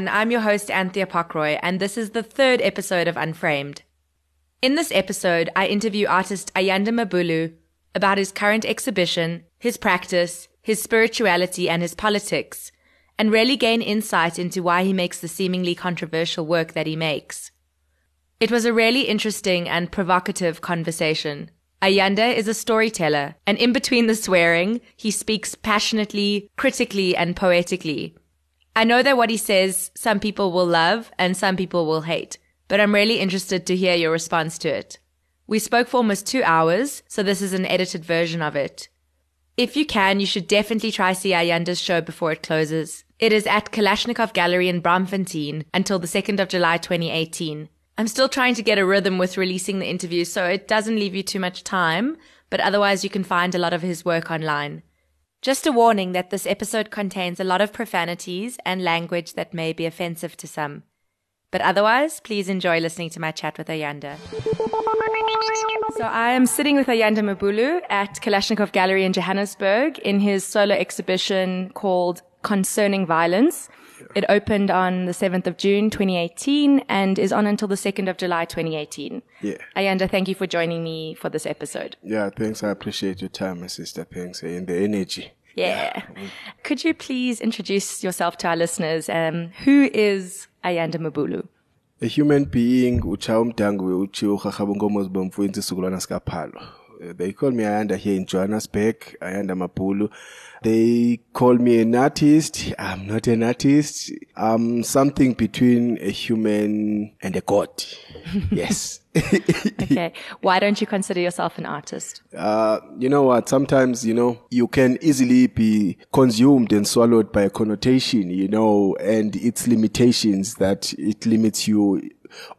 everyone. I'm your host, Anthea Pokroy, and this is the third episode of Unframed. In this episode, I interview artist Ayanda Mabulu about his current exhibition, his practice, his spirituality, and his politics, and really gain insight into why he makes the seemingly controversial work that he makes. It was a really interesting and provocative conversation. Ayanda is a storyteller, and in between the swearing, he speaks passionately, critically, and poetically. I know that what he says, some people will love and some people will hate, but I'm really interested to hear your response to it. We spoke for almost two hours, so this is an edited version of it. If you can, you should definitely try see Ayanda's show before it closes. It is at Kalashnikovv Gallery in Braamfontein until the 2nd of July 2018. I'm still trying to get a rhythm with releasing the interviews, so it doesn't leave you too much time, but otherwise you can find a lot of his work online. Just a warning that this episode contains a lot of profanities and language that may be offensive to some. But otherwise, please enjoy listening to my chat with Ayanda. So I am sitting with Ayanda Mabulu at Kalashnikovv Gallery in Johannesburg in his solo exhibition called Concerning Violence. It opened on the 7th of June 2018 and is on until the 2nd of July 2018. Yeah. Ayanda, thank you for joining me for this episode. Yeah, thanks. I appreciate your time, my sister. Thanks. And the energy. Yeah. Could you please introduce yourself to our listeners? Um, who is Ayanda Mabulu? A human being, ucha umdangwe uchi ukhakhabongomo zibomfuyinzi isizukulwana sikaphalo. They call me Ayanda here in Johannesburg, Ayanda Mabulu. They call me an artist. I'm not an artist. I'm something between a human and a god. yes. Okay. Why don't you consider yourself an artist? Uh, you know what? Sometimes, you know, you can easily be consumed and swallowed by a connotation, you know, and its limitations that it limits you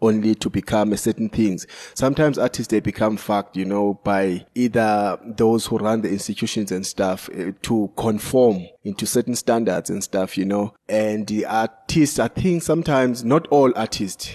only to become a certain things. Sometimes artists, they become fucked, you know, by either those who run the institutions and stuff uh, to conform into certain standards and stuff, you know, and the artists, I think sometimes not all artists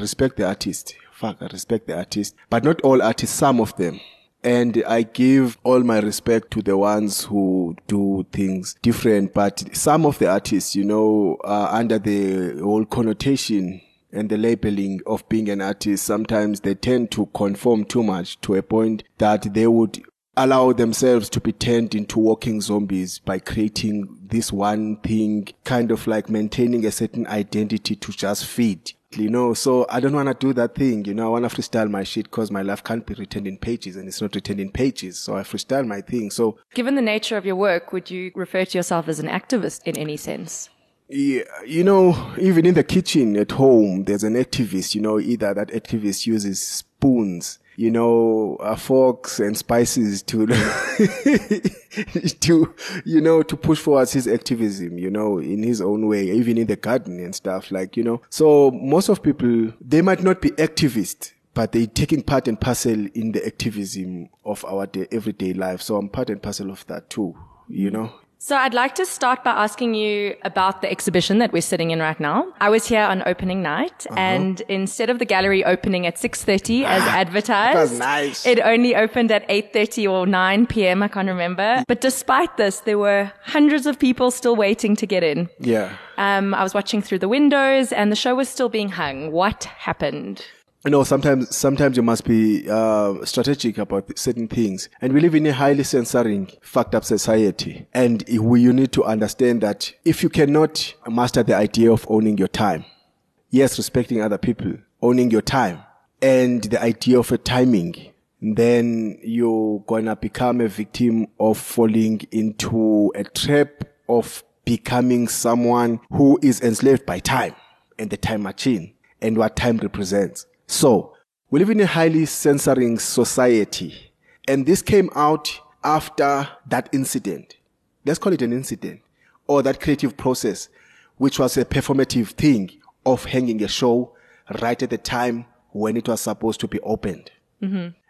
respect the artist. Fuck, I respect the artist, but not all artists, some of them. And I give all my respect to the ones who do things different, but some of the artists, you know, are under the whole connotation and the labeling of being an artist. Sometimes they tend to conform too much to a point that they would allow themselves to be turned into walking zombies by creating this one thing, kind of like maintaining a certain identity to just feed. You know, so I don't want to do that thing. You know, I want to freestyle my shit because my life can't be written in pages and it's not written in pages. So I freestyle my thing. So Given the nature of your work, would you refer to yourself as an activist in any sense? Yeah, you know, even in the kitchen at home, there's an activist, you know, either that activist uses spoons, you know, uh, forks and spices to, to, you know, to push forward his activism, you know, in his own way, even in the garden and stuff like, you know. So most of people, they might not be activists, but they're taking part and parcel in the activism of our day, everyday life. So I'm part and parcel of that too, you know. So I'd like to start by asking you about the exhibition that we're sitting in right now. I was here on opening night and instead of the gallery opening at 6.30 as advertised, nice. it only opened at 8.30 or 9 p.m. I can't remember. But despite this, there were hundreds of people still waiting to get in. Yeah. Um, I was watching through the windows and the show was still being hung. What happened? You know, sometimes, sometimes you must be, uh, strategic about certain things. And we live in a highly censoring, fucked up society. And we, you need to understand that if you cannot master the idea of owning your time, yes, respecting other people, owning your time, and the idea of a timing, then you're gonna become a victim of falling into a trap of becoming someone who is enslaved by time and the time machine and what time represents. So, we live in a highly censoring society. And this came out after that incident. Let's call it an incident or that creative process, which was a performative thing of hanging a show right at the time when it was supposed to be opened.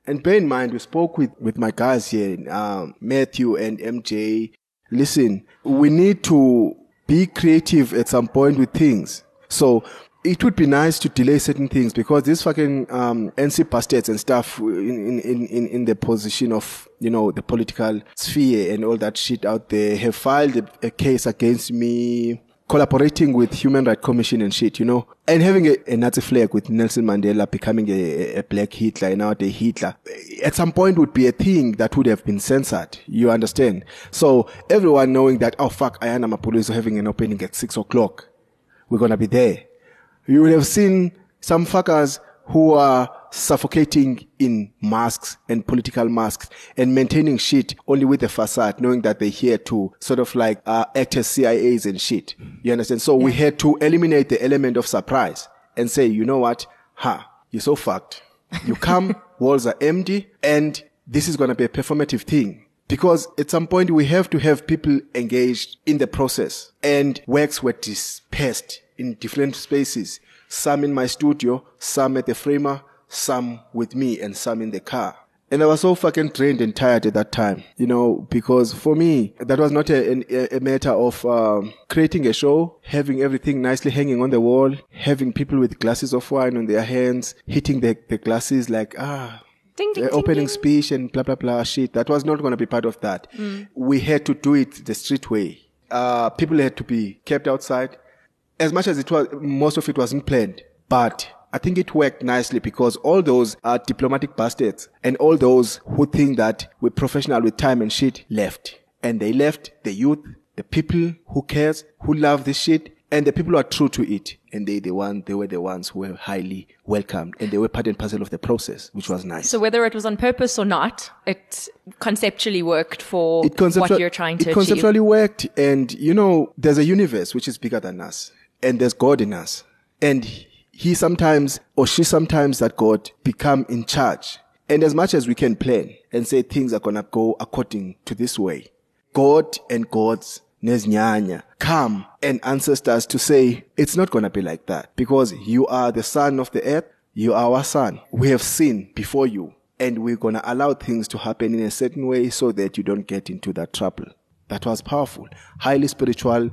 And bear in mind, we spoke with, with my guys here, um, Matthew and MJ. Listen, we need to be creative at some point with things. So it would be nice to delay certain things because these fucking um, ANC bastards and stuff in, in, in, in the position of, you know, the political sphere and all that shit out there have filed a, a case against me collaborating with Human Rights Commission and shit, you know, and having a, a Nazi flag with Nelson Mandela becoming a, a black Hitler and a Hitler, at some point would be a thing that would have been censored. You understand? So everyone knowing that, oh fuck, Ayanda Mabulu is having an opening at six o'clock. We're going to be there. You would have seen some fuckers who are suffocating in masks and political masks and maintaining shit only with a facade, knowing that they're here to sort of like uh, act as CIAs and shit. You understand? So yeah. we had to eliminate the element of surprise and say, you know what? Ha, you're so fucked. You come, walls are empty, and this is going to be a performative thing. Because at some point we have to have people engaged in the process and works were dispersed in different spaces. Some in my studio, some at the framer, some with me and some in the car. And I was so fucking drained and tired at that time, you know, because for me, that was not a, a, a matter of um, creating a show, having everything nicely hanging on the wall, having people with glasses of wine on their hands, hitting the, the glasses like, ah, Ding, ding, the ding, opening speech and blah, blah, blah shit. That was not going to be part of that. Mm. We had to do it the street way. Uh, people had to be kept outside. As much as it was, most of it wasn't planned, but I think it worked nicely because all those are diplomatic bastards and all those who think that we're professional with time and shit left. And they left the youth, the people who cares, who love this shit, and the people who are true to it. And they, the one, they were the ones who were highly welcomed and they were part and parcel of the process, which was nice. So whether it was on purpose or not, it conceptually worked for it what you're trying to It conceptually worked. And you know, there's a universe which is bigger than us and there's God in us. And he sometimes or she sometimes that God become in charge. And as much as we can plan and say things are gonna go according to this way, God and God's Neznyanya come and ancestors to say it's not gonna be like that because you are the son of the earth, you are our son. We have seen before you and we're gonna allow things to happen in a certain way so that you don't get into that trouble. That was powerful. Highly spiritual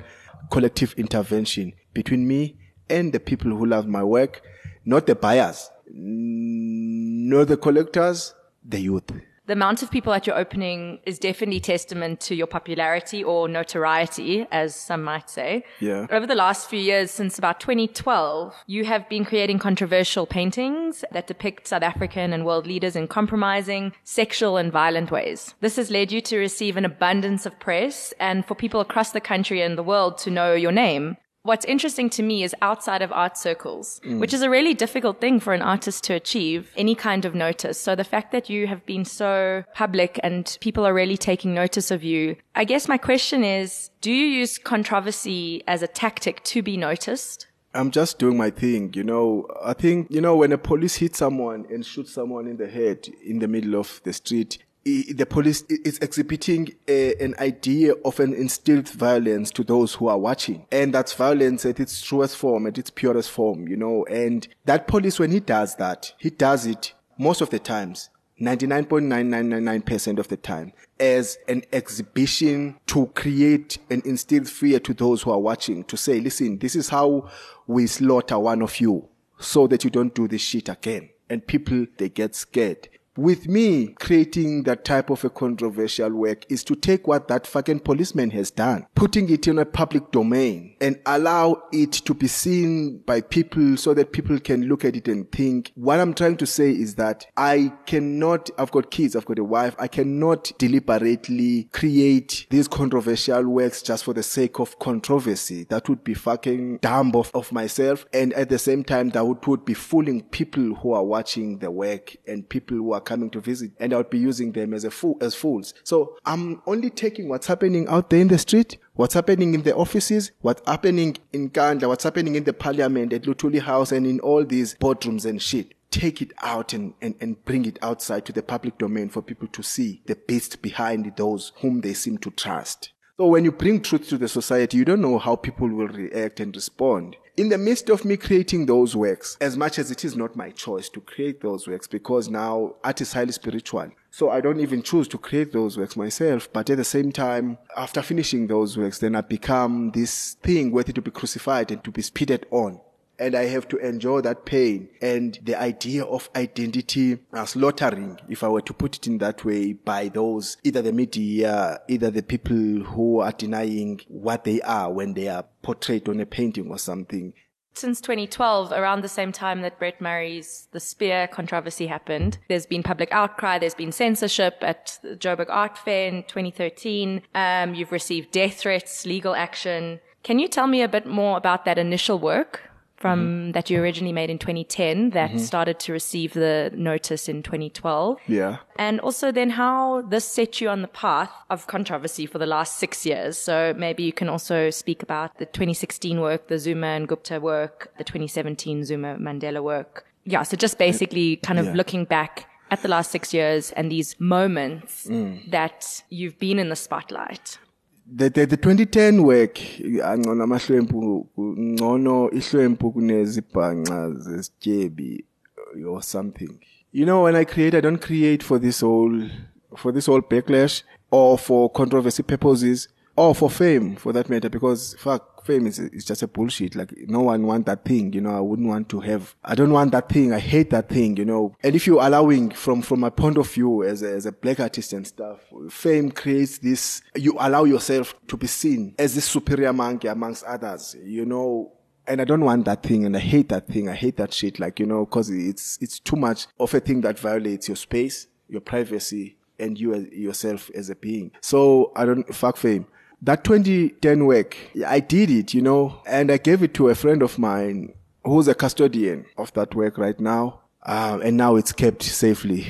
collective intervention between me and the people who love my work, not the buyers, not the collectors, the youth. The amount of people at your opening is definitely testament to your popularity or notoriety, as some might say. Yeah. Over the last few years, since about 2012, you have been creating controversial paintings that depict South African and world leaders in compromising, sexual and violent ways. This has led you to receive an abundance of press and for people across the country and the world to know your name what's interesting to me is outside of art circles, mm. which is a really difficult thing for an artist to achieve any kind of notice. So the fact that you have been so public and people are really taking notice of you, I guess my question is, do you use controversy as a tactic to be noticed? I'm just doing my thing, you know. I think, you know, when a police hits someone and shoots someone in the head in the middle of the street, the police is exhibiting a, an idea of an instilled violence to those who are watching. And that's violence at its truest form, at its purest form, you know. And that police, when he does that, he does it most of the times, 99.9999% of the time, as an exhibition to create and instill fear to those who are watching, to say, listen, this is how we slaughter one of you so that you don't do this shit again. And people, they get scared with me creating that type of a controversial work is to take what that fucking policeman has done, putting it in a public domain and allow it to be seen by people so that people can look at it and think. What I'm trying to say is that I cannot, I've got kids, I've got a wife, I cannot deliberately create these controversial works just for the sake of controversy. That would be fucking dumb of, of myself. And at the same time, that would, would be fooling people who are watching the work and people who are coming to visit and I would be using them as a fool, as fools. So I'm only taking what's happening out there in the street, what's happening in the offices, what's happening in Nkandla, what's happening in the parliament, at Luthuli House and in all these boardrooms and shit. Take it out and, and, and bring it outside to the public domain for people to see the beast behind those whom they seem to trust. So when you bring truth to the society, you don't know how people will react and respond in the midst of me creating those works, as much as it is not my choice to create those works, because now art is highly spiritual. So I don't even choose to create those works myself. But at the same time, after finishing those works, then I become this thing worthy to be crucified and to be spitted on. And I have to endure that pain and the idea of identity slaughtering, if I were to put it in that way, by those either the media, either the people who are denying what they are when they are portrayed on a painting or something. Since 2012, around the same time that Brett Murray's The Spear controversy happened, there's been public outcry, there's been censorship at the Joburg Art Fair in 2013. Um, you've received death threats, legal action. Can you tell me a bit more about that initial work? From mm-hmm. that you originally made in 2010 that mm-hmm. started to receive the notice in 2012. Yeah. And also then how this set you on the path of controversy for the last six years. So maybe you can also speak about the 2016 work, the Zuma and Gupta work, the 2017 Zuma Mandela work. Yeah. So just basically kind of yeah. looking back at the last six years and these moments mm. that you've been in the spotlight the, the, the 2010 work angcono amahlwempu ngcono ihlwempu kunezibhanqa zesityebi or something. You know when i create i don't create for this whole for this whole backlash or for controversy purposes or for fame for that matter because fuck fame is, is just a bullshit. Like no one want that thing, you know, I wouldn't want to have, I don't want that thing. I hate that thing, you know. And if you're allowing from, from my point of view as a, as a black artist and stuff, fame creates this, you allow yourself to be seen as this superior monkey amongst others, you know, and I don't want that thing and I hate that thing. I hate that shit. Like, you know, cause it's, it's too much of a thing that violates your space, your privacy, and you as yourself as a being. So I don't fuck fame that 2010 work, I did it, you know, and I gave it to a friend of mine who's a custodian of that work right now. Um, and now it's kept safely.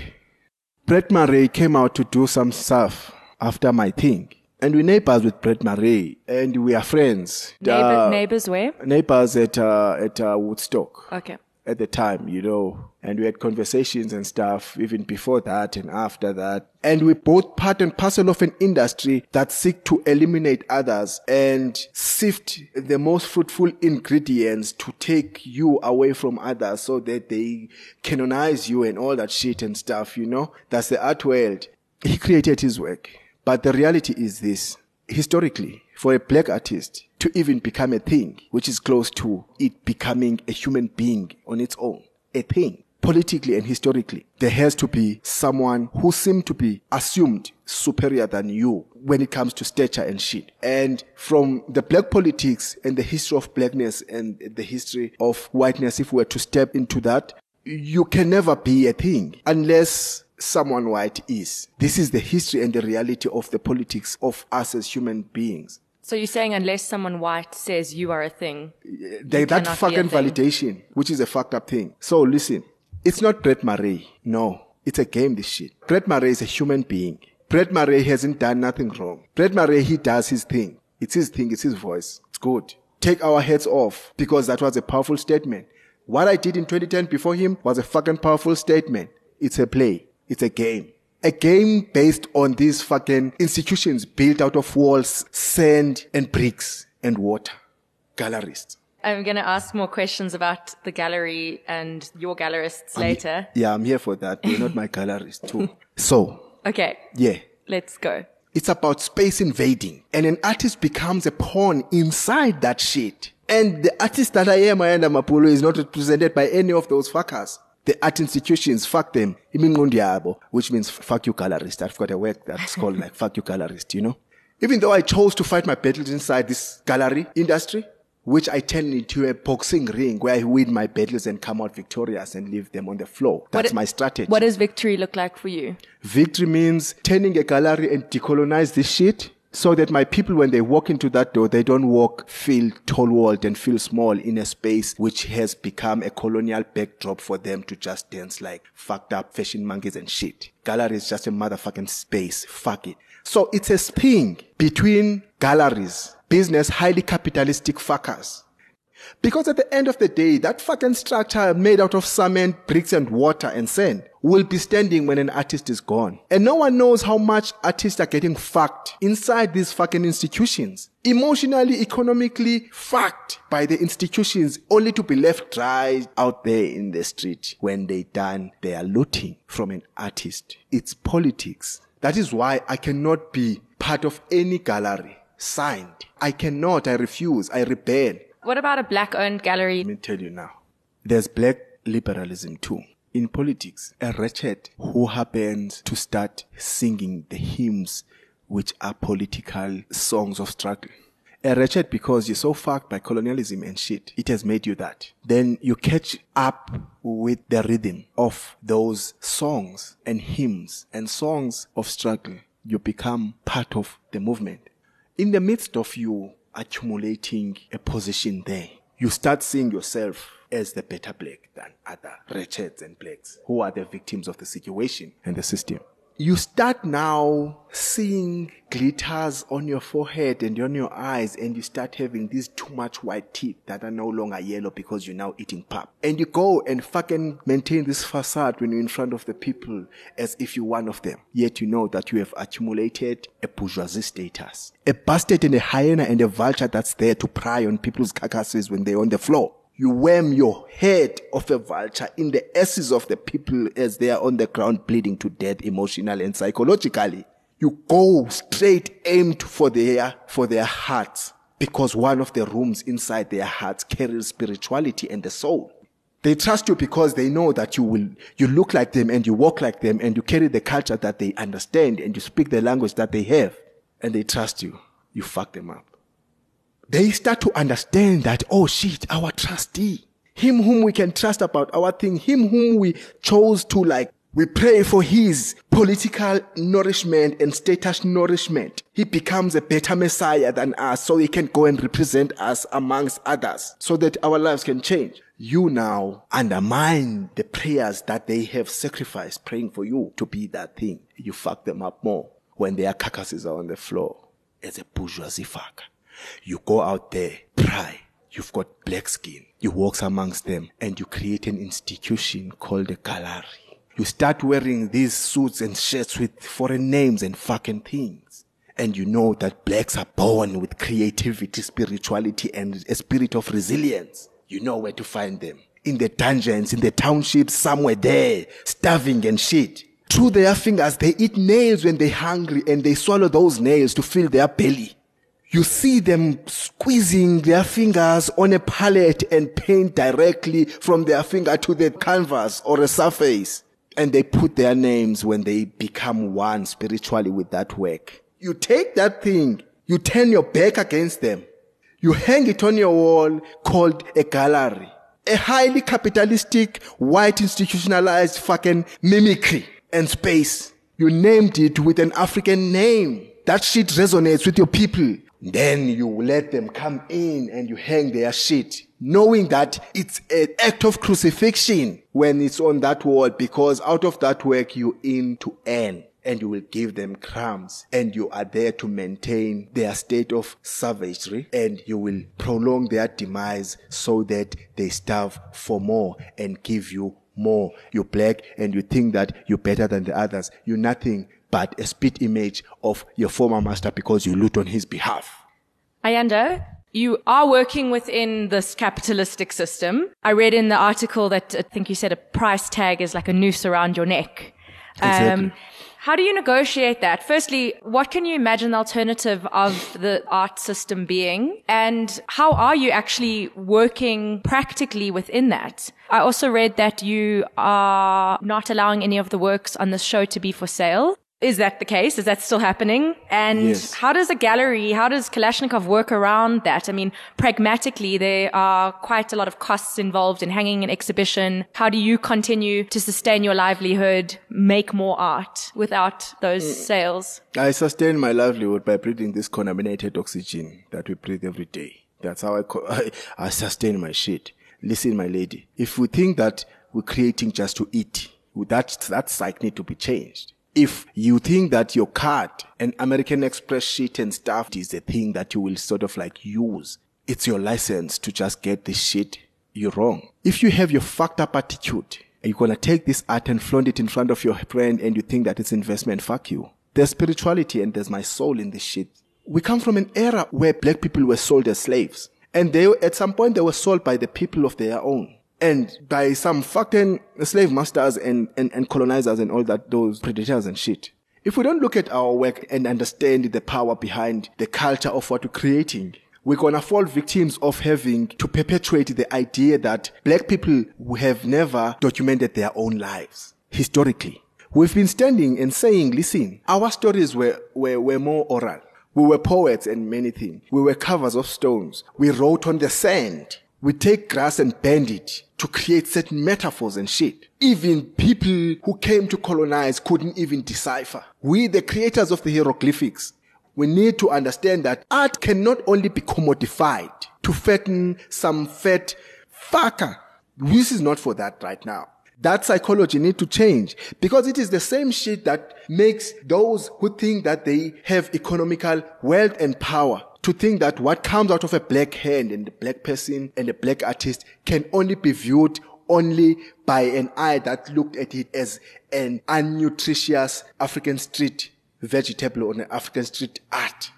Brett Murray came out to do some stuff after my thing. And we neighbors with Brett Murray, and we are friends. Neighbor, uh, neighbors where? Neighbors at uh, at uh, Woodstock. Okay at the time, you know, and we had conversations and stuff even before that and after that. And we both part and parcel of an industry that seek to eliminate others and sift the most fruitful ingredients to take you away from others so that they canonize you and all that shit and stuff, you know. That's the art world. He created his work. But the reality is this. Historically, for a black artist to even become a thing, which is close to it becoming a human being on its own, a thing, politically and historically, there has to be someone who seems to be assumed superior than you when it comes to stature and shit. And from the black politics and the history of blackness and the history of whiteness, if we were to step into that, you can never be a thing unless someone white is. This is the history and the reality of the politics of us as human beings. So you're saying unless someone white says you are a thing, eh, they, that fucking validation, which is a fucked up thing. So listen, it's not Brett Murray. No, it's a game. This shit. Brett Murray is a human being. Brett Murray hasn't done nothing wrong. Brett Murray, he does his thing. It's his thing. It's his voice. It's good. Take our heads off because that was a powerful statement. What I did in 2010 before him was a fucking powerful statement. It's a play. It's a game. A game based on these fucking institutions built out of walls, sand and bricks and water. Gallerists. I'm going to ask more questions about the gallery and your gallerists I'm later. He- yeah, I'm here for that. You're not my gallerist too. So. Okay. Yeah. Let's go. It's about space invading and an artist becomes a pawn inside that shit. And the artist that I am, Ayanda Mabulu, is not represented by any of those fuckers the art institutions, fuck them. Which means fuck you gallerist. I've got a word that's called like fuck you gallerist, you know? Even though I chose to fight my battles inside this gallery industry, which I turn into a boxing ring where I win my battles and come out victorious and leave them on the floor. That's what, my strategy. What does victory look like for you? Victory means turning a gallery and decolonize this shit so that my people, when they walk into that door, they don't walk, feel tall walled and feel small in a space which has become a colonial backdrop for them to just dance like fucked up fashion monkeys and shit. Gallery is just a motherfucking space. Fuck it. So it's a spin between galleries, business, highly capitalistic fuckers because at the end of the day, that fucking structure made out of cement, bricks and water and sand will be standing when an artist is gone. And no one knows how much artists are getting fucked inside these fucking institutions. Emotionally, economically fucked by the institutions only to be left dry out there in the street when they done their looting from an artist. It's politics. That is why I cannot be part of any gallery signed. I cannot. I refuse. I rebel. What about a black owned gallery? Let me tell you now. There's black liberalism too. In politics, a wretched who happens to start singing the hymns which are political songs of struggle. A wretched because you're so fucked by colonialism and shit. It has made you that. Then you catch up with the rhythm of those songs and hymns and songs of struggle. You become part of the movement. In the midst of you accumulating a position there, you start seeing yourself as the better black than other wretcheds and blacks who are the victims of the situation and the system you start now seeing glitters on your forehead and on your eyes and you start having these too much white teeth that are no longer yellow because you're now eating pap. And you go and fucking maintain this facade when you're in front of the people as if you're one of them. Yet you know that you have accumulated a bourgeoisie status. A bastard and a hyena and a vulture that's there to pry on people's carcasses when they're on the floor you worm your head of a vulture in the asses of the people as they are on the ground bleeding to death emotionally and psychologically. You go straight aimed for their, for their hearts because one of the rooms inside their hearts carries spirituality and the soul. They trust you because they know that you will, you look like them and you walk like them and you carry the culture that they understand and you speak the language that they have and they trust you. You fuck them up they start to understand that, oh shit, our trustee, him whom we can trust about our thing, him whom we chose to like, we pray for his political nourishment and status nourishment. He becomes a better Messiah than us so he can go and represent us amongst others so that our lives can change. You now undermine the prayers that they have sacrificed praying for you to be that thing. You fuck them up more when their carcasses are on the floor as a bourgeoisie fucker. You go out there, pry. You've got black skin. You walk amongst them and you create an institution called a gallery. You start wearing these suits and shirts with foreign names and fucking things. And you know that blacks are born with creativity, spirituality, and a spirit of resilience. You know where to find them. In the dungeons, in the townships, somewhere there, starving and shit. Through their fingers, they eat nails when they're hungry and they swallow those nails to fill their belly. You see them squeezing their fingers on a palette and paint directly from their finger to the canvas or a surface. And they put their names when they become one spiritually with that work. You take that thing, you turn your back against them. You hang it on your wall called a gallery. A highly capitalistic, white institutionalized fucking mimicry and space. You named it with an African name. That shit resonates with your people. Then you let them come in and you hang their shit, knowing that it's an act of crucifixion when it's on that wall because out of that work you in to earn and you will give them crumbs and you are there to maintain their state of savagery and you will prolong their demise so that they starve for more and give you more. You're black and you think that you're better than the others. You're nothing but a spit image of your former master because you loot on his behalf. Ayanda, you are working within this capitalistic system. I read in the article that I think you said a price tag is like a noose around your neck. Exactly. Um, how do you negotiate that? Firstly, what can you imagine the alternative of the art system being? And how are you actually working practically within that? I also read that you are not allowing any of the works on this show to be for sale. Is that the case? Is that still happening? And yes. how does a gallery, how does Kalashnikovv work around that? I mean, pragmatically, there are quite a lot of costs involved in hanging an exhibition. How do you continue to sustain your livelihood, make more art without those mm. sales? I sustain my livelihood by breathing this contaminated oxygen that we breathe every day. That's how I, co- I, I sustain my shit. Listen, my lady, if we think that we're creating just to eat, that, that psych need to be changed if you think that your card and American Express sheet and stuff is the thing that you will sort of like use, it's your license to just get this shit. You're wrong. If you have your fucked up attitude, and you're gonna take this art and flaunt it in front of your friend and you think that it's investment, fuck you. There's spirituality and there's my soul in this shit. We come from an era where black people were sold as slaves. And they, at some point, they were sold by the people of their own and by some fucking slave masters and, and, and colonizers and all that, those predators and shit. If we don't look at our work and understand the power behind the culture of what we're creating, we're gonna fall victims of having to perpetuate the idea that black people have never documented their own lives historically. We've been standing and saying, listen, our stories were, were, were more oral. We were poets and many things. We were covers of stones. We wrote on the sand. We take grass and bend it to create certain metaphors and shit. Even people who came to colonize couldn't even decipher. We, the creators of the hieroglyphics, we need to understand that art cannot only be commodified to fatten some fat fucker. This is not for that right now. That psychology need to change because it is the same shit that makes those who think that they have economical wealth and power to think that what comes out of a black hand and a black person and a black artist can only be viewed only by an eye that looked at it as an unnutritious African street vegetable on an African street art.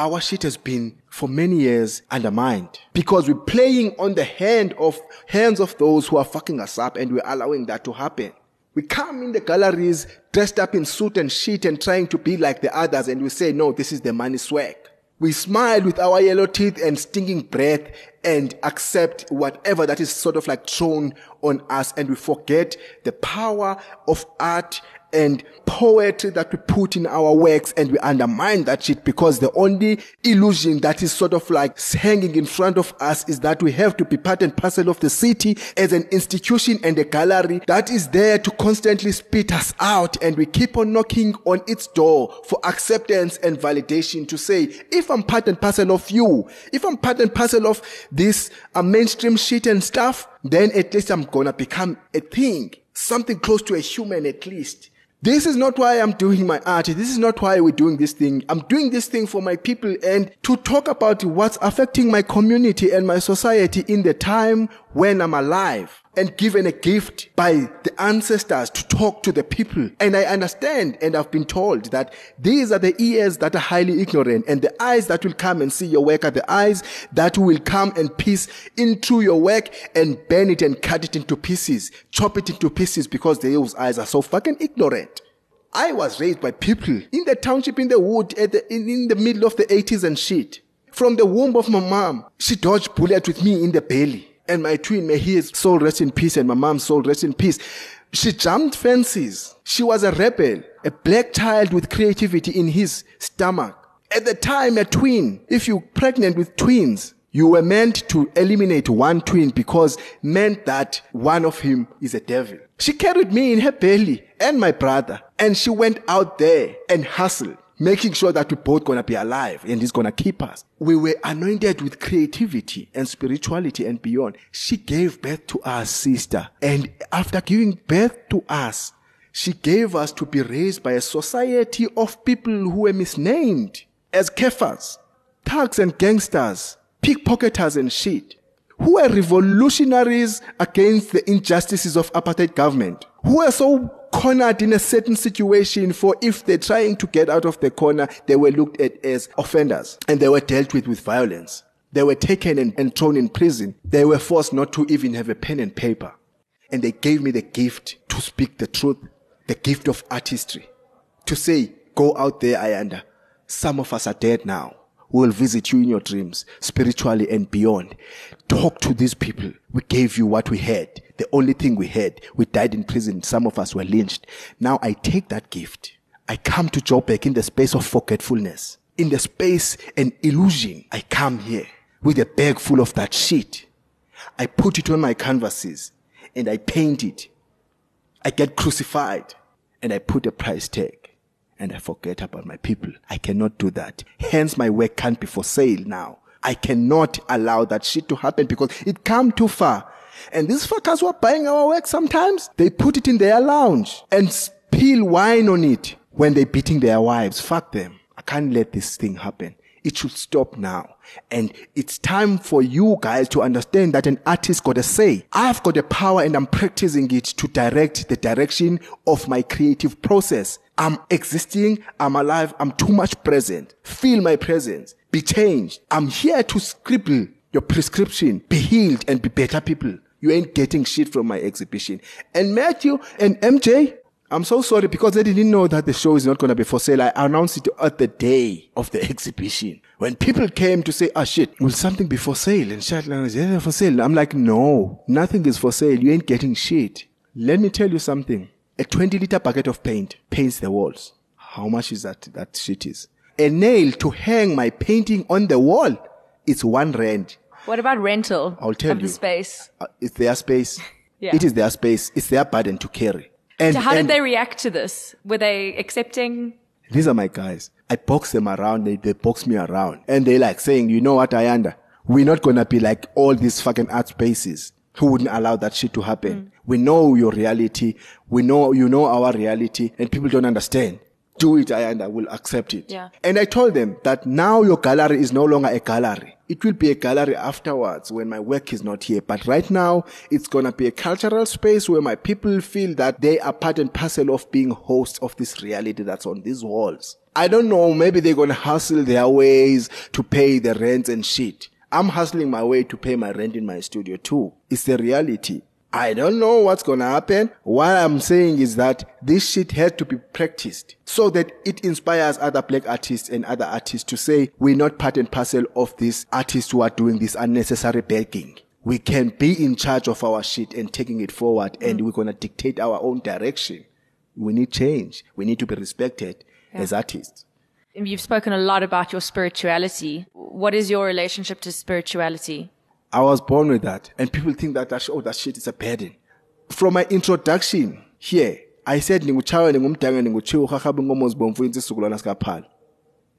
Our shit has been for many years undermined because we're playing on the hand of hands of those who are fucking us up and we're allowing that to happen. We come in the galleries dressed up in suit and shit and trying to be like the others and we say, no, this is the money swag. We smile with our yellow teeth and stinking breath and accept whatever that is sort of like thrown on us and we forget the power of art and poetry that we put in our works and we undermine that shit because the only illusion that is sort of like hanging in front of us is that we have to be part and parcel of the city as an institution and a gallery that is there to constantly spit us out and we keep on knocking on its door for acceptance and validation to say, if I'm part and parcel of you, if I'm part and parcel of this uh, mainstream shit and stuff, then at least I'm gonna become a thing, something close to a human at least. This is not why I'm doing my art. This is not why we're doing this thing. I'm doing this thing for my people and to talk about what's affecting my community and my society in the time when I'm alive and given a gift by the ancestors to talk to the people. And I understand and I've been told that these are the ears that are highly ignorant and the eyes that will come and see your work are the eyes that will come and piece into your work and burn it and cut it into pieces, chop it into pieces because those eyes are so fucking ignorant. I was raised by people in the township, in the wood, the, in, in the middle of the 80s and shit. From the womb of my mom, she dodged bullet with me in the belly and my twin, may his soul rest in peace, and my mom's soul rest in peace. She jumped fences. She was a rebel, a black child with creativity in his stomach. At the time, a twin, if you're pregnant with twins, you were meant to eliminate one twin because meant that one of him is a devil. She carried me in her belly and my brother and she went out there and hustled making sure that we're both gonna be alive and he's gonna keep us. We were anointed with creativity and spirituality and beyond. She gave birth to our sister. And after giving birth to us, she gave us to be raised by a society of people who were misnamed as kephas, thugs and gangsters, pickpocketers and shit, who were revolutionaries against the injustices of apartheid government, who were so cornered in a certain situation for if they're trying to get out of the corner, they were looked at as offenders and they were dealt with with violence. They were taken and, and thrown in prison. They were forced not to even have a pen and paper. And they gave me the gift to speak the truth, the gift of artistry, to say, go out there, Ayanda. Some of us are dead now. We will visit you in your dreams, spiritually and beyond. Talk to these people. We gave you what we had the only thing we had. We died in prison. Some of us were lynched. Now I take that gift. I come to Joburg in the space of forgetfulness, in the space and illusion. I come here with a bag full of that shit. I put it on my canvases and I paint it. I get crucified and I put a price tag and I forget about my people. I cannot do that. Hence my work can't be for sale now. I cannot allow that shit to happen because it come too far. And these fuckers who are buying our work sometimes, they put it in their lounge and spill wine on it when they're beating their wives. Fuck them. I can't let this thing happen. It should stop now. And it's time for you guys to understand that an artist got a say. I've got the power and I'm practicing it to direct the direction of my creative process. I'm existing. I'm alive. I'm too much present. Feel my presence. Be changed. I'm here to scribble your prescription. Be healed and be better people. You ain't getting shit from my exhibition. And Matthew and MJ, I'm so sorry because they didn't know that the show is not going to be for sale. I announced it at the day of the exhibition. When people came to say, ah, shit, will something be for sale? And Shatland is, yeah, for sale. I'm like, no, nothing is for sale. You ain't getting shit. Let me tell you something. A 20 liter bucket of paint paints the walls. How much is that, that shit is? A nail to hang my painting on the wall. It's one rand. What about rental I'll tell of you. the space? Uh, it's their space. Yeah. It is their space. It's their burden to carry. And, So how and did they react to this? Were they accepting? these are my guys. I box them around. They, they box me around. And they like saying, you know what, Ayanda? We're not going to be like all these fucking art spaces who wouldn't allow that shit to happen. We know your reality. We know, you know our reality and people don't understand. Do it, Ayanda. We'll accept it. Yeah. And I told them that now your gallery is no longer a gallery. It will be a gallery afterwards when my work is not here. But right now, it's going to be a cultural space where my people feel that they are part and parcel of being hosts of this reality that's on these walls. I don't know. Maybe they're going to hustle their ways to pay the rent and shit. I'm hustling my way to pay my rent in my studio too. It's the reality. I don't know what's gonna happen. What I'm saying is that this shit has to be practiced so that it inspires other black artists and other artists to say we're not part and parcel of these artists who are doing this unnecessary begging. We can be in charge of our shit and taking it forward and mm. we're gonna dictate our own direction. We need change. We need to be respected as artists. You've spoken a lot about your spirituality. What is your relationship to spirituality? I was born with that. And people think that, that oh, that shit is a burden. From my introduction here, I said.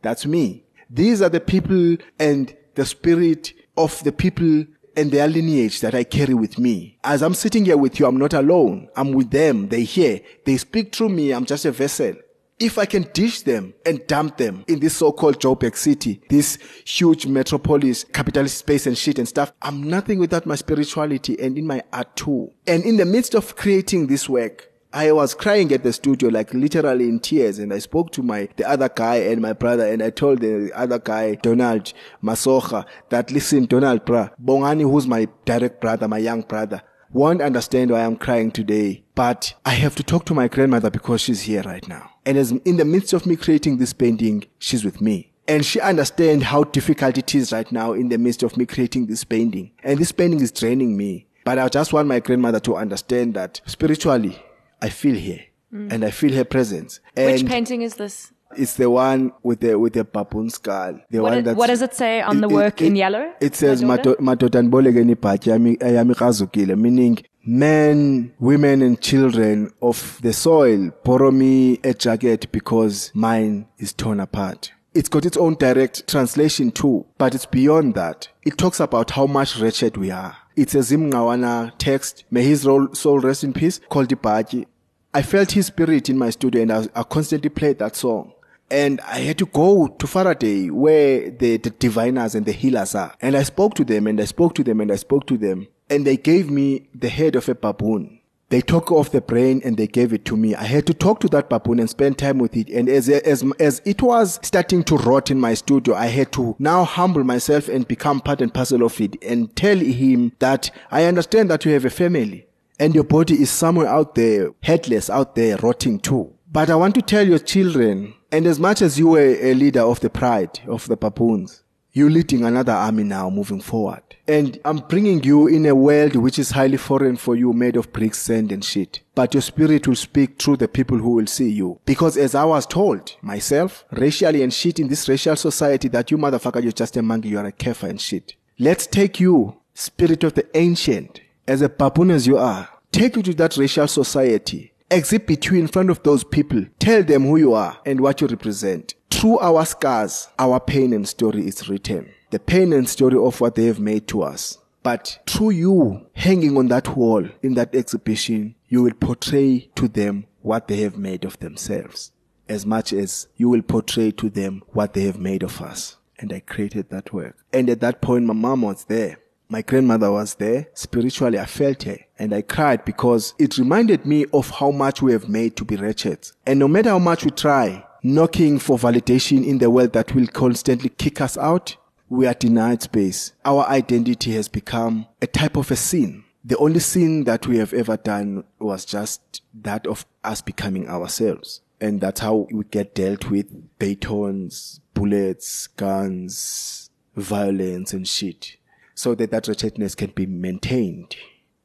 That's me. These are the people and the spirit of the people and their lineage that I carry with me. As I'm sitting here with you, I'm not alone. I'm with them. They hear. They speak through me. I'm just a vessel. If I can dish them and dump them in this so-called Joburg city, this huge metropolis, capitalist space and shit and stuff, I'm nothing without my spirituality and in my art too. And in the midst of creating this work, I was crying at the studio, like literally in tears, and I spoke to my the other guy and my brother, and I told the other guy, Donald Masocha, that listen, Donald, bra, Bongani, who's my direct brother, my young brother, won't understand why I'm crying today, but I have to talk to my grandmother because she's here right now. And as in the midst of me creating this painting, she's with me. And she understands how difficult it is right now in the midst of me creating this painting. And this painting is draining me. But I just want my grandmother to understand that spiritually, I feel here. Mm. And I feel her presence. And Which painting is this? it's the one with the with the baboon skull. The What, one it- what does it say on the work in yellow? It says my daughter? madoda ndiboleke nibhatyi yami eyami meaning men, women and children of the soil borrow me a jacket because mine is torn apart. It's got its own direct translation too, but it's beyond that. It talks about how much wretched we are. It's a Zim Ngqawana text, may his soul rest in peace, called Ibhaji. I felt his spirit in my studio and I, I constantly played that song. And I had to go to Faraday where the, the diviners and the healers are. And I spoke to them and I spoke to them and I spoke to them. And they gave me the head of a baboon. They took off the brain and they gave it to me. I had to talk to that baboon and spend time with it. And as, as, as it was starting to rot in my studio, I had to now humble myself and become part and parcel of it and tell him that I understand that you have a family and your body is somewhere out there, headless out there, rotting too. But I want to tell your children, and as much as you were a leader of the pride of the baboons, you're leading another army now moving forward. And I'm bringing you in a world which is highly foreign for you, made of bricks, sand, and shit. But your spirit will speak through the people who will see you. Because as I was told, myself, racially and shit in this racial society, that you motherfucker, you're just a monkey, you're a kefir and shit. Let's take you, spirit of the ancient, as a baboon as you are, take you to that racial society. Exhibit you in front of those people. Tell them who you are and what you represent. Through our scars, our pain and story is written. The pain and story of what they have made to us. But through you hanging on that wall in that exhibition, you will portray to them what they have made of themselves as much as you will portray to them what they have made of us. And I created that work. And at that point, my mom was there. My grandmother was there. Spiritually, I felt her and I cried because it reminded me of how much we have made to be wretched. And no matter how much we try, knocking for validation in the world that will constantly kick us out, we are denied space. Our identity has become a type of a sin. The only sin that we have ever done was just that of us becoming ourselves. And that's how we get dealt with batons, bullets, guns, violence and shit. So that that wretchedness can be maintained.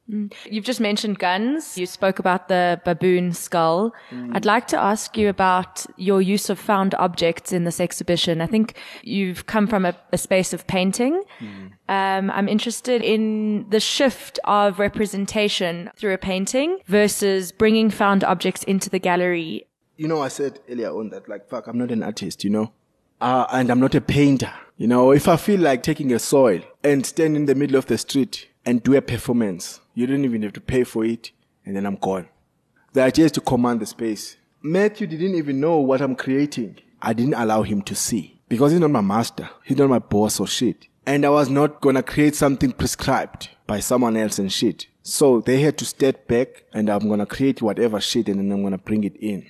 You've just mentioned guns. You spoke about the baboon skull. I'd like to ask you about your use of found objects in this exhibition. I think you've come from a, a space of painting. Um, I'm interested in the shift of representation through a painting versus bringing found objects into the gallery. You know, I said earlier on that, like, fuck, I'm not an artist, you know? Uh, and I'm not a painter. You know, if I feel like taking a soil and stand in the middle of the street and do a performance, you don't even have to pay for it, and then I'm gone. The idea is to command the space. Matthew didn't even know what I'm creating. I didn't allow him to see because he's not my master. He's not my boss or shit. And I was not gonna create something prescribed by someone else and shit. So they had to step back and I'm gonna create whatever shit and then I'm gonna bring it in.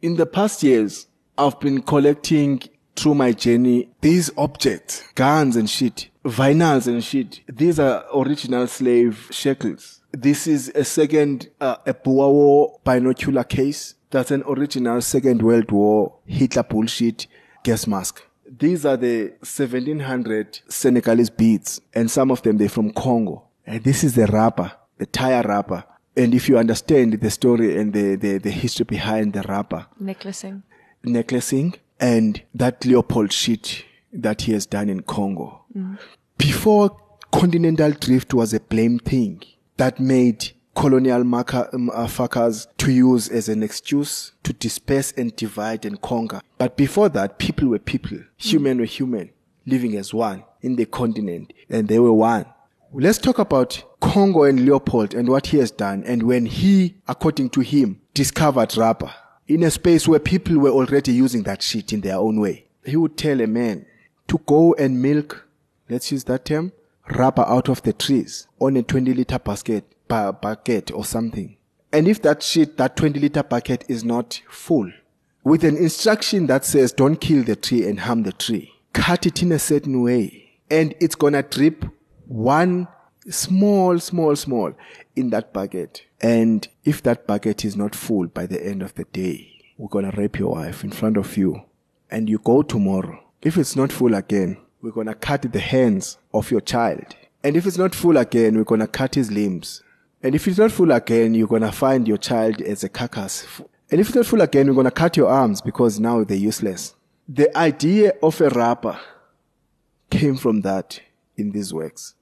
In the past years, I've been collecting through my journey these objects, guns and shit, vinyls and shit. These are original slave shackles. This is a second, uh, a Boer War binocular case. That's an original Second World War Hitler bullshit gas mask. These are the 1700 Senegalese beads, and some of them they're from Congo. And this is the wrapper, the tire wrapper. And if you understand the story and the, the, the history behind the wrapper, Necklacing. necklacing and that Leopold shit that he has done in Congo. Before continental drift was a blame thing that made colonial marker, um, uh, fuckers to use as an excuse to disperse and divide and conquer. But before that, people were people. Human were human, living as one in the continent, and they were one. Let's talk about Congo and Leopold and what he has done and when he, according to him, discovered rubber in a space where people were already using that shit in their own way. He would tell a man to go and milk, let's use that term, rubber out of the trees on a 20 liter basket, ba- bucket or something. And if that shit, that 20 liter bucket is not full, with an instruction that says don't kill the tree and harm the tree, cut it in a certain way, and it's gonna drip one small, small, small in that bucket. And if that bucket is not full by the end of the day, we're gonna rape your wife in front of you. And you go tomorrow. If it's not full again, we're gonna cut the hands of your child. And if it's not full again, we're gonna cut his limbs. And if it's not full again, you're gonna find your child as a carcass. And if it's not full again, we're gonna cut your arms because now they're useless. The idea of a rapper came from that in these works.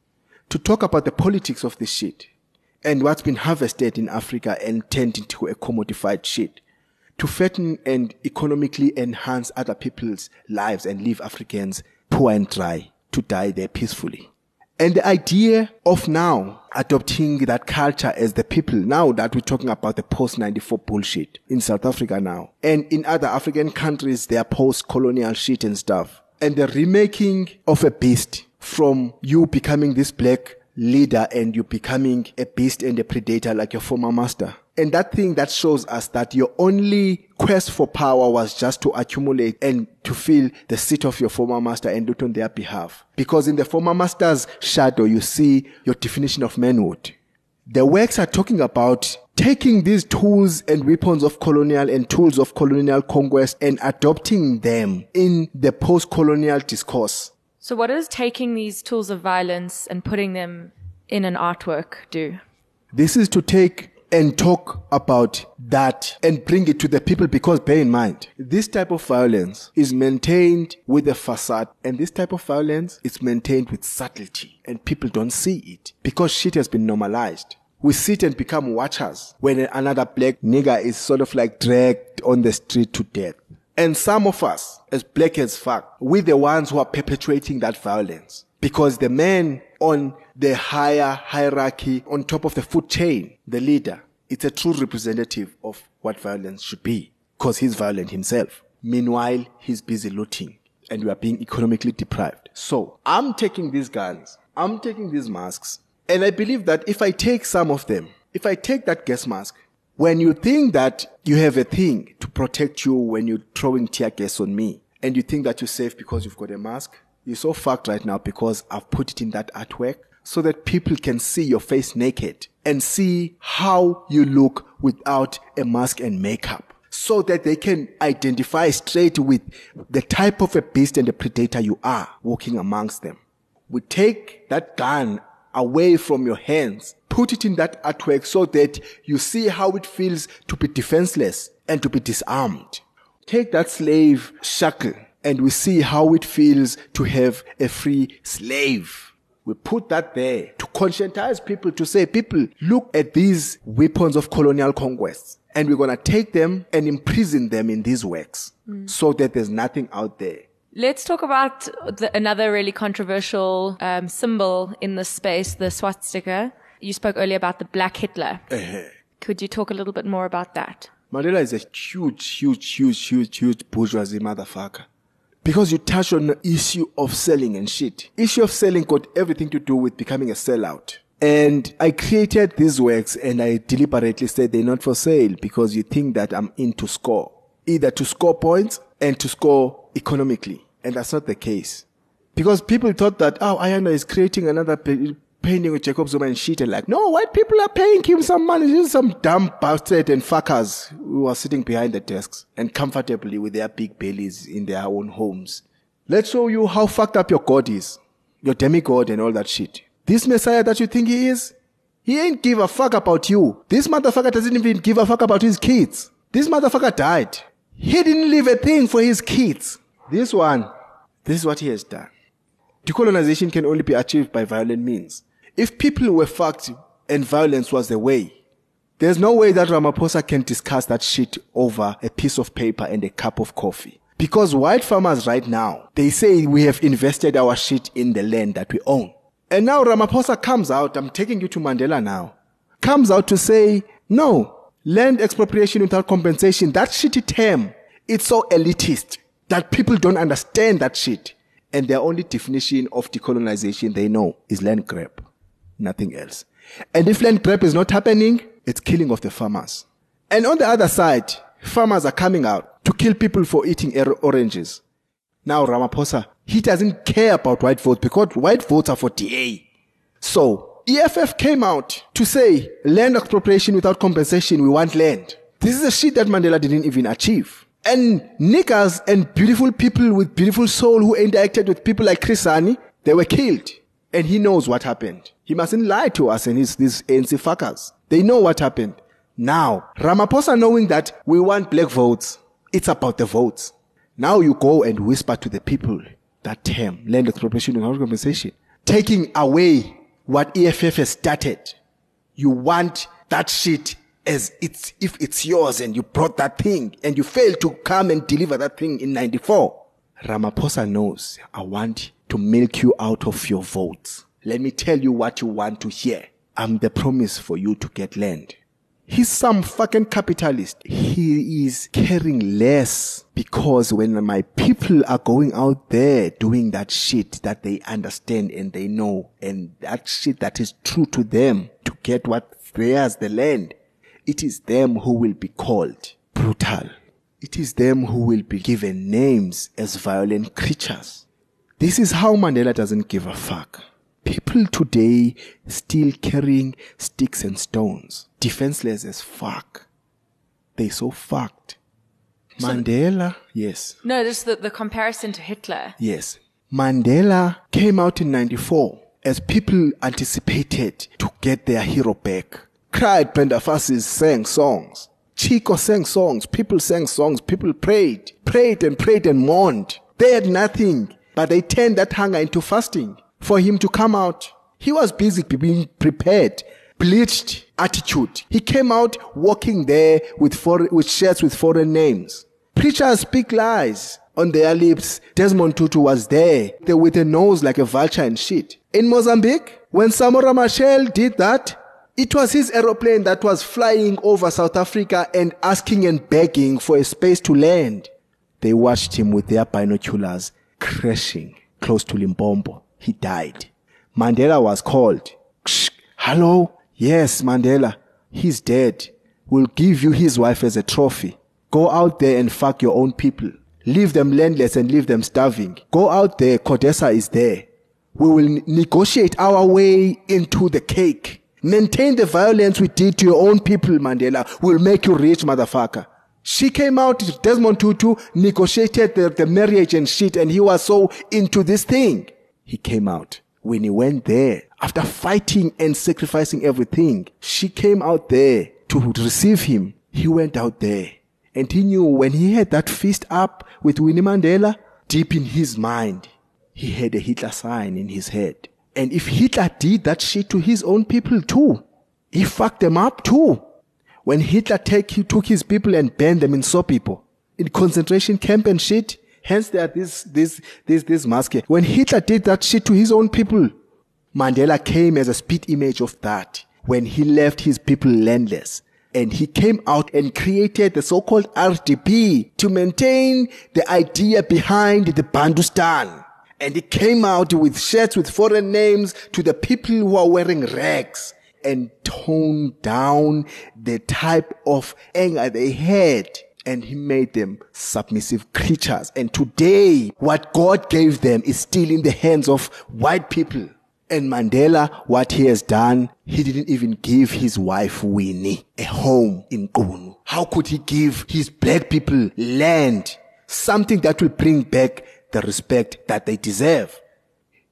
To talk about the politics of this shit and what's been harvested in Africa and turned into a commodified shit. To fatten and economically enhance other people's lives and leave Africans poor and dry to die there peacefully. And the idea of now adopting that culture as the people, now that we're talking about the post 94 bullshit in South Africa now, and in other African countries, their post colonial shit and stuff, and the remaking of a beast from you becoming this black leader and you becoming a beast and a predator like your former master. And that thing that shows us that your only quest for power was just to accumulate and to fill the seat of your former master and do it on their behalf. Because in the former master's shadow, you see your definition of manhood. The works are talking about taking these tools and weapons of colonial and tools of colonial conquest and adopting them in the post-colonial discourse. So, what does taking these tools of violence and putting them in an artwork do? This is to take and talk about that and bring it to the people because bear in mind, this type of violence is maintained with a facade and this type of violence is maintained with subtlety and people don't see it because shit has been normalized. We sit and become watchers when another black nigger is sort of like dragged on the street to death. And some of us, as black as fuck, we're the ones who are perpetuating that violence. Because the man on the higher hierarchy, on top of the food chain, the leader, it's a true representative of what violence should be. Because he's violent himself. Meanwhile, he's busy looting. And we are being economically deprived. So, I'm taking these guns, I'm taking these masks, and I believe that if I take some of them, if I take that gas mask, when you think that you have a thing to protect you when you're throwing tear gas on me, and you think that you're safe because you've got a mask, you're so fucked right now because I've put it in that artwork. So that people can see your face naked and see how you look without a mask and makeup so that they can identify straight with the type of a beast and a predator you are walking amongst them. We take that gun away from your hands, put it in that artwork so that you see how it feels to be defenseless and to be disarmed. Take that slave shackle and we see how it feels to have a free slave. We put that there to conscientize people to say, people, look at these weapons of colonial conquest and we're going to take them and imprison them in these works mm. so that there's nothing out there. Let's talk about the, another really controversial um, symbol in this space, the swastika. You spoke earlier about the Black Hitler. Uh-huh. Could you talk a little bit more about that? Mandela is a huge, huge, huge, huge, huge bourgeoisie motherfucker. Because you touch on the issue of selling and shit. Issue of selling got everything to do with becoming a sellout. And I created these works and I deliberately said they're not for sale because you think that I'm in to score. Either to score points and to score economically. And that's not the case. Because people thought that, oh, Ayanda is creating another painting with Jacob Zuma and shit. And like, no, white people are paying him some money. This is some dumb bastard and fuckers who are sitting behind the desks and comfortably with their big bellies in their own homes. Let's show you how fucked up your God is. Your demigod and all that shit. This Messiah that you think he is, he ain't give a fuck about you. This motherfucker doesn't even give a fuck about his kids. This motherfucker died. He didn't leave a thing for his kids. This one, this is what he has done. Decolonization can only be achieved by violent means. If people were fucked and violence was the way, there's no way that Ramaphosa can discuss that shit over a piece of paper and a cup of coffee. Because white farmers right now, they say we have invested our shit in the land that we own. And now Ramaphosa comes out, I'm taking you to Mandela now, comes out to say, no, land expropriation without compensation, that shitty term, it's so elitist that people don't understand that shit. And their only definition of decolonization they know is land grab, nothing else. And if land grab is not happening, it's killing of the farmers. And on the other side, farmers are coming out to kill people for eating oranges. Now Ramaphosa, he doesn't care about white votes because white votes are for DA. So EFF came out to say land expropriation without compensation, we want land. This is a shit that Mandela didn't even achieve. And niggas and beautiful people with beautiful soul who interacted with people like Chris Hani, they were killed. And he knows what happened. He mustn't lie to us and his, these ANC fuckers. They know what happened. Now, Ramaphosa knowing that we want black votes, it's about the votes. Now you go and whisper to the people that term, land expropriation and compensation, taking away what EFF has started. You want that shit as it's, if it's yours and you brought that thing and you failed to come and deliver that thing in 94. Ramaphosa knows I want to milk you out of your votes. Let me tell you what you want to hear. I'm the promise for you to get land. He's some fucking capitalist. He is caring less because when my people are going out there doing that shit that they understand and they know and that shit that is true to them to get what theirs the land, it is them who will be called brutal. It is them who will be given names as violent creatures. This is how Mandela doesn't give a fuck. People today still carrying sticks and stones, defenseless as fuck. They so fucked. So Mandela, yes. No, just the, the comparison to Hitler. Yes. Mandela came out in 94 as people anticipated to get their hero back. Cried Fassie sang songs. Chicco sang songs. People sang songs. People prayed, prayed and prayed and mourned. They had nothing, but they turned that hunger into fasting for him to come out. He was busy being prepared, bleached attitude. He came out walking there with foreign, with shirts with foreign names. Preachers speak lies on their lips. Desmond Tutu was there, there with a nose like a vulture and shit. In Mozambique, when Samora Machel did that, it was his aeroplane that was flying over South Africa and asking and begging for a space to land. They watched him with their binoculars crashing close to Limpopo he died. Mandela was called. Hello? Yes, Mandela. He's dead. We'll give you his wife as a trophy. Go out there and fuck your own people. Leave them landless and leave them starving. Go out there. CODESA is there. We will negotiate our way into the cake. Maintain the violence we did to your own people, Mandela. We'll make you rich, motherfucker. She came out, Desmond Tutu negotiated the, the marriage and shit, and he was so into this thing. He came out. When he went there, after fighting and sacrificing everything, she came out there to receive him. He went out there. And he knew when he had that fist up with Winnie Mandela, deep in his mind, he had a Hitler sign in his head. And if Hitler did that shit to his own people too, he fucked them up too. When Hitler take, he took his people and burned them in so people in concentration camp and shit. Hence there are this, this, this, this mask. When Hitler did that shit to his own people, Mandela came as a spit image of that when he left his people landless. And he came out and created the so-called RDP to maintain the idea behind the Bantustan. And he came out with shirts with foreign names to the people who are wearing rags and toned down the type of anger they had. And he made them submissive creatures. And today, what God gave them is still in the hands of white people. And Mandela, what he has done, he didn't even give his wife Winnie a home in Qunu. How could he give his black people land? Something that will bring back the respect that they deserve.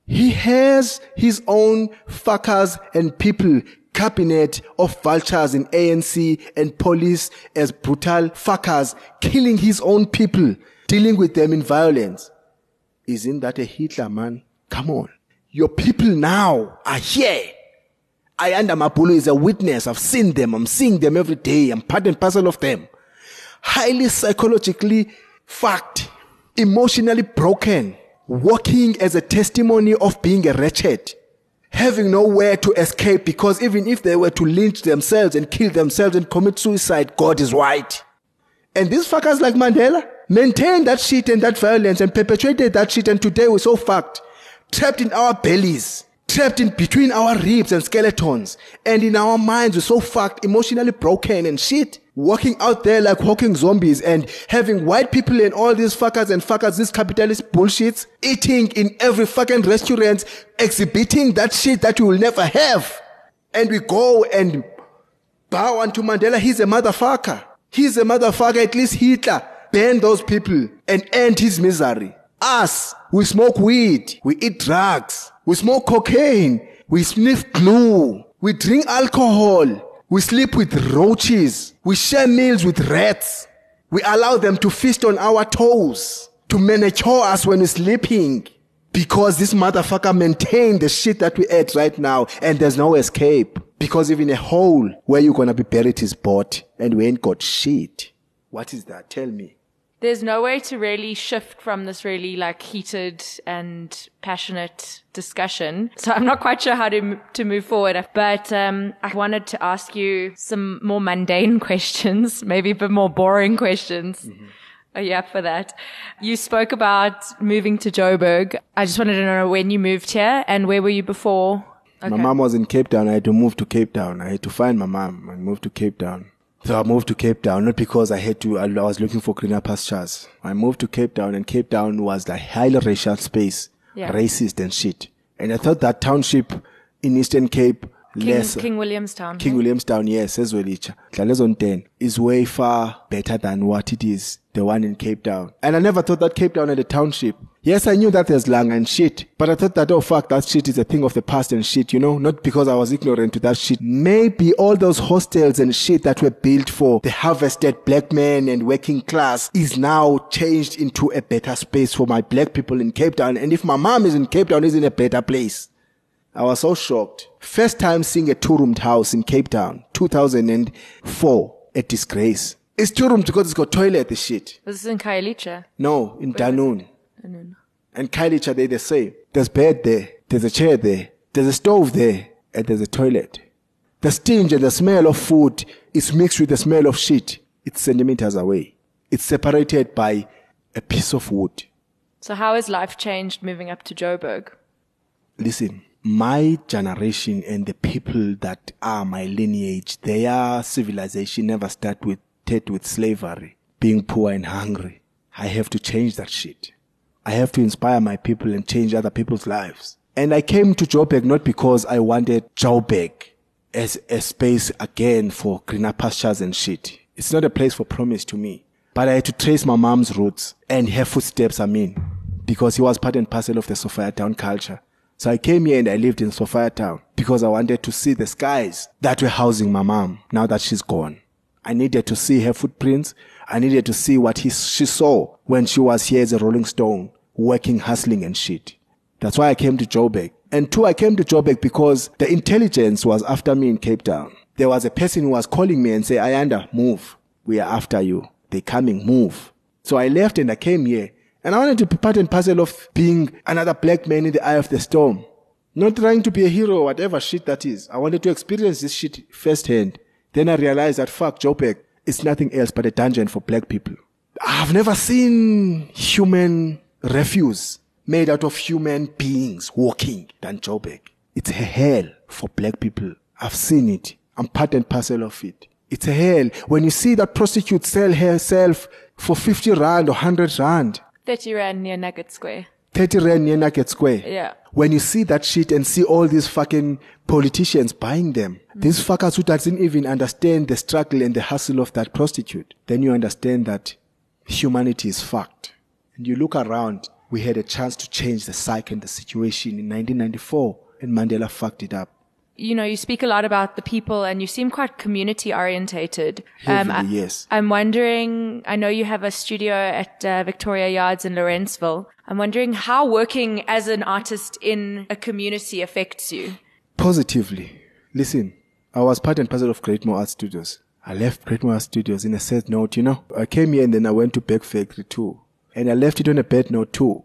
He has his own fuckers and people cabinet of vultures in ANC and police as brutal fuckers killing his own people, dealing with them in violence. Isn't that a Hitler, man? Come on. Your people now are here. Ayanda Mabulu is a witness. I've seen them. I'm seeing them every day. I'm part and parcel of them. Highly psychologically fucked, emotionally broken, walking as a testimony of being a wretched, having nowhere to escape because even if they were to lynch themselves and kill themselves and commit suicide, God is white. And these fuckers like Mandela maintained that shit and that violence and perpetuated that shit and today we're so fucked trapped in our bellies, trapped in between our ribs and skeletons, and in our minds we're so fucked, emotionally broken and shit. Walking out there like walking zombies and having white people and all these fuckers and fuckers, these capitalist bullshits, eating in every fucking restaurant, exhibiting that shit that we will never have. And we go and bow unto Mandela. He's a motherfucker. He's a motherfucker. At least Hitler banned those people and end his misery. Us, we smoke weed, we eat drugs, we smoke cocaine, we sniff glue, we drink alcohol, we sleep with roaches, we share meals with rats, we allow them to feast on our toes, to manicure us when we're sleeping. Because this motherfucker maintained the shit that we ate right now and there's no escape. Because even a hole where you're gonna be buried is bought and we ain't got shit. What is that? Tell me there's no way to really shift from this really like heated and passionate discussion. So I'm not quite sure how to to move forward. But um, I wanted to ask you some more mundane questions, maybe a bit more boring questions. Mm-hmm. Are you up for that? You spoke about moving to Joburg. I just wanted to know when you moved here and where were you before? Okay. My mom was in Cape Town. I had to move to Cape Town. I had to find my mom and move to Cape Town. So I moved to Cape Town, not because I had to, I was looking for greener pastures. I moved to Cape Town and Cape Town was the highly racial space, yeah. racist and shit. And I thought that township in Eastern Cape King, King Williamstown. King eh? Williamstown, yes, as well. Dlalezon 10 is way far better than what it is, the one in Cape Town. And I never thought that Cape Town had a township. Yes, I knew that there's lang and shit, but I thought that, oh fuck, that shit is a thing of the past and shit, you know? Not because I was ignorant to that shit. Maybe all those hostels and shit that were built for the harvested black men and working class is now changed into a better space for my black people in Cape Town. And if my mom is in Cape Town, is in a better place. I was so shocked. First time seeing a two-roomed house in Cape Town, 2004. A disgrace. It's two rooms because it's got toilet, the shit. This is in Khayelitsha? No, in Dunoon. And Khayelitsha, they the same. There's bed there. There's a chair there. There's a stove there. And there's a toilet. The stench and the smell of food is mixed with the smell of shit. It's centimeters away. It's separated by a piece of wood. So how has life changed moving up to Joburg? Listen, my generation and the people that are my lineage, their civilization never started with, with slavery, being poor and hungry. I have to change that shit. I have to inspire my people and change other people's lives. And I came to Joburg not because I wanted Joburg as a space again for greener pastures and shit. It's not a place for promise to me. But I had to trace my mom's roots and her footsteps, I mean, because he was part and parcel of the Sophiatown culture. So I came here and I lived in Sophiatown because I wanted to see the skies that were housing my mom now that she's gone. I needed to see her footprints. I needed to see what he, she saw when she was here as a Rolling Stone, working, hustling and shit. That's why I came to Joburg. And two, I came to Joburg because the intelligence was after me in Cape Town. There was a person who was calling me and say, Ayanda, move. We are after you. They coming, move. So I left and I came here. And I wanted to be part and parcel of being another black man in the eye of the storm. Not trying to be a hero or whatever shit that is. I wanted to experience this shit firsthand. Then I realized that fuck, Joburg is nothing else but a dungeon for black people. I've never seen human refuse made out of human beings walking than Joburg. It's a hell for black people. I've seen it. I'm part and parcel of it. It's a hell. When you see that prostitute sell herself for 50 rand or 100 rand, 30 rand near Nugget Square. 30 rand near Nugget Square. Yeah. When you see that shit and see all these fucking politicians buying them, these fuckers who doesn't even understand the struggle and the hustle of that prostitute, then you understand that humanity is fucked. And you look around, we had a chance to change the cycle and the situation in 1994 and Mandela fucked it up. You know, you speak a lot about the people and you seem quite community orientated. Heavily, I, yes. I'm wondering, I know you have a studio at uh, Victoria Yards in Lorentzville. I'm wondering how working as an artist in a community affects you. Positively. Listen, I was part and parcel of Greatmore Art Studios. I left Greatmore Art Studios in a sad note, you know. I came here and then I went to Bag Factory too. And I left it on a bad note too.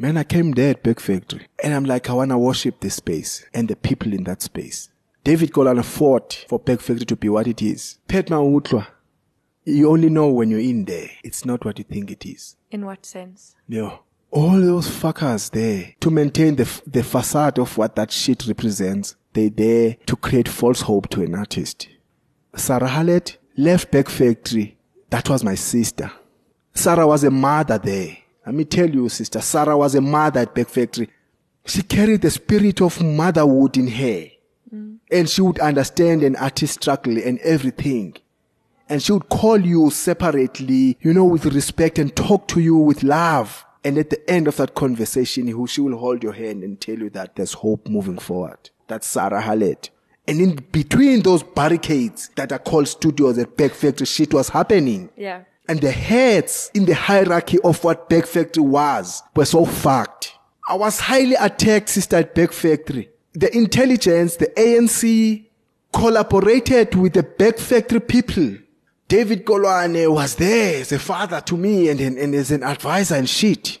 Man, I came there at Bag Factory. And I'm like, I wanna worship this space and the people in that space. David Koloane fought for Bag Factory to be what it is. Pet. You only know when you're in there. It's not what you think it is. In what sense? No. All those fuckers there to maintain the, f- the facade of what that shit represents. They there to create false hope to an artist. Sarah Hallett left Bag Factory. That was my sister. Sarah was a mother there. Let me tell you, sister, Sarah was a mother at Bag Factory. She carried the spirit of motherhood in her. And she would understand an artist's struggle and everything. And she would call you separately, you know, with respect and talk to you with love. And at the end of that conversation, she will hold your hand and tell you that there's hope moving forward. That's Sarah Hallett. And in between those barricades that are called studios at Bag Factory, shit was happening. Yeah. And the heads in the hierarchy of what Bag Factory was were so fucked. I was highly attacked, sister, at Bag Factory. The intelligence, the ANC collaborated with the Bag Factory people. David Koloane was there as a father to me and, and, and as an advisor and shit.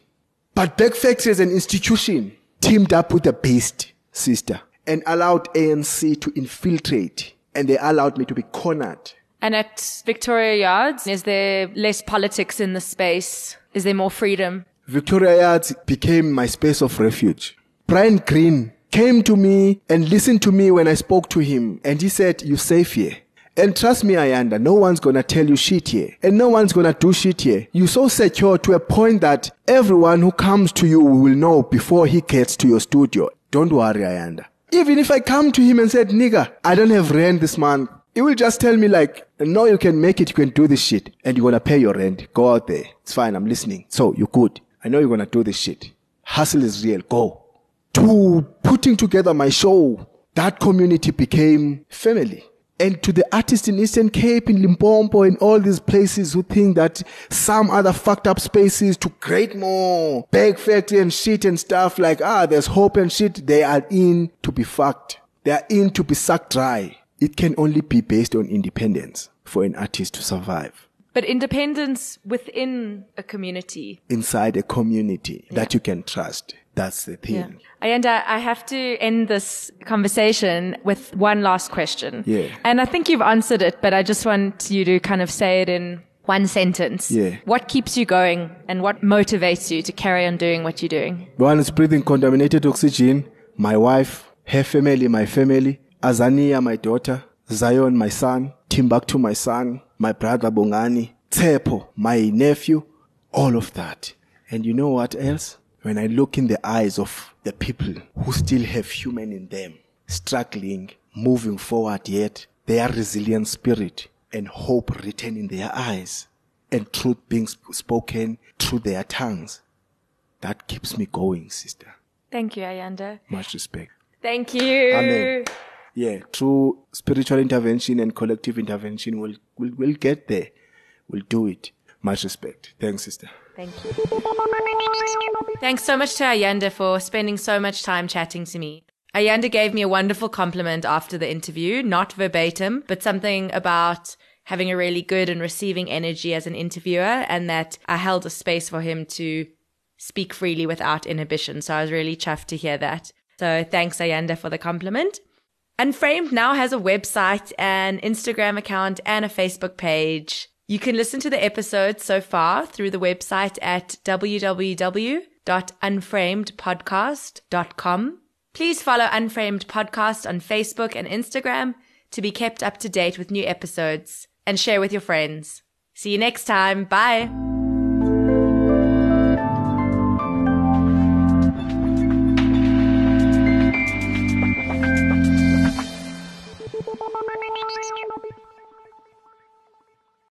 But Bag Factory as an institution teamed up with the beast, sister, and allowed ANC to infiltrate. And they allowed me to be cornered. And at Victoria Yards, is there less politics in the space? Is there more freedom? Victoria Yards became my space of refuge. Brian Green came to me and listened to me when I spoke to him, and he said, You're safe here. And trust me, Ayanda, no one's gonna tell you shit here. And no one's gonna do shit here. You're so secure to a point that everyone who comes to you will know before he gets to your studio. Don't worry, Ayanda. Even if I come to him and said, nigga, I don't have rent this month, he will just tell me like, no, you can make it, you can do this shit, and you're gonna pay your rent. Go out there. It's fine, I'm listening. So, you're good. I know you're gonna do this shit. Hustle is real. Go. To putting together my show, that community became family. And to the artists in Eastern Cape, in Limpopo, in all these places who think that some other fucked up spaces to create more bag factory and shit and stuff like, ah, there's hope and shit, they are in to be fucked. They are in to be sucked dry. It can only be based on independence for an artist to survive But independence within a community. inside a community that you can trust. That's the thing. And I, I have to end this conversation with one last question. Yeah. And I think you've answered it, but I just want you to kind of say it in one sentence. Yeah. What keeps you going and what motivates you to carry on doing what you're doing? One is breathing contaminated oxygen. My wife, her family, my family. Azania, my daughter. Zion, my son. Timbuktu, my son. My brother Bongani. Tepo, my nephew. All of that. And you know what else? when I look in the eyes of the people who still have human in them, struggling, moving forward yet, their resilient spirit and hope written in their eyes and truth being sp- spoken through their tongues. That keeps me going, sister. Thank you, Ayanda. Much respect. Thank you. Amen. Yeah, through spiritual intervention and collective intervention, we'll, we'll, we'll get there. We'll do it. Much respect. Thanks, sister. Thank you. Thanks so much to Ayanda for spending so much time chatting to me. Ayanda gave me a wonderful compliment after the interview, not verbatim, but something about having a really good and receiving energy as an interviewer and that I held a space for him to speak freely without inhibition. So I was really chuffed to hear that. So thanks, Ayanda, for the compliment. Unframed now has a website, an Instagram account, and a Facebook page. You can listen to the episodes so far through the website at www.unframedpodcast.com. Please follow Unframed Podcast on Facebook and Instagram to be kept up to date with new episodes and share with your friends. See you next time. Bye.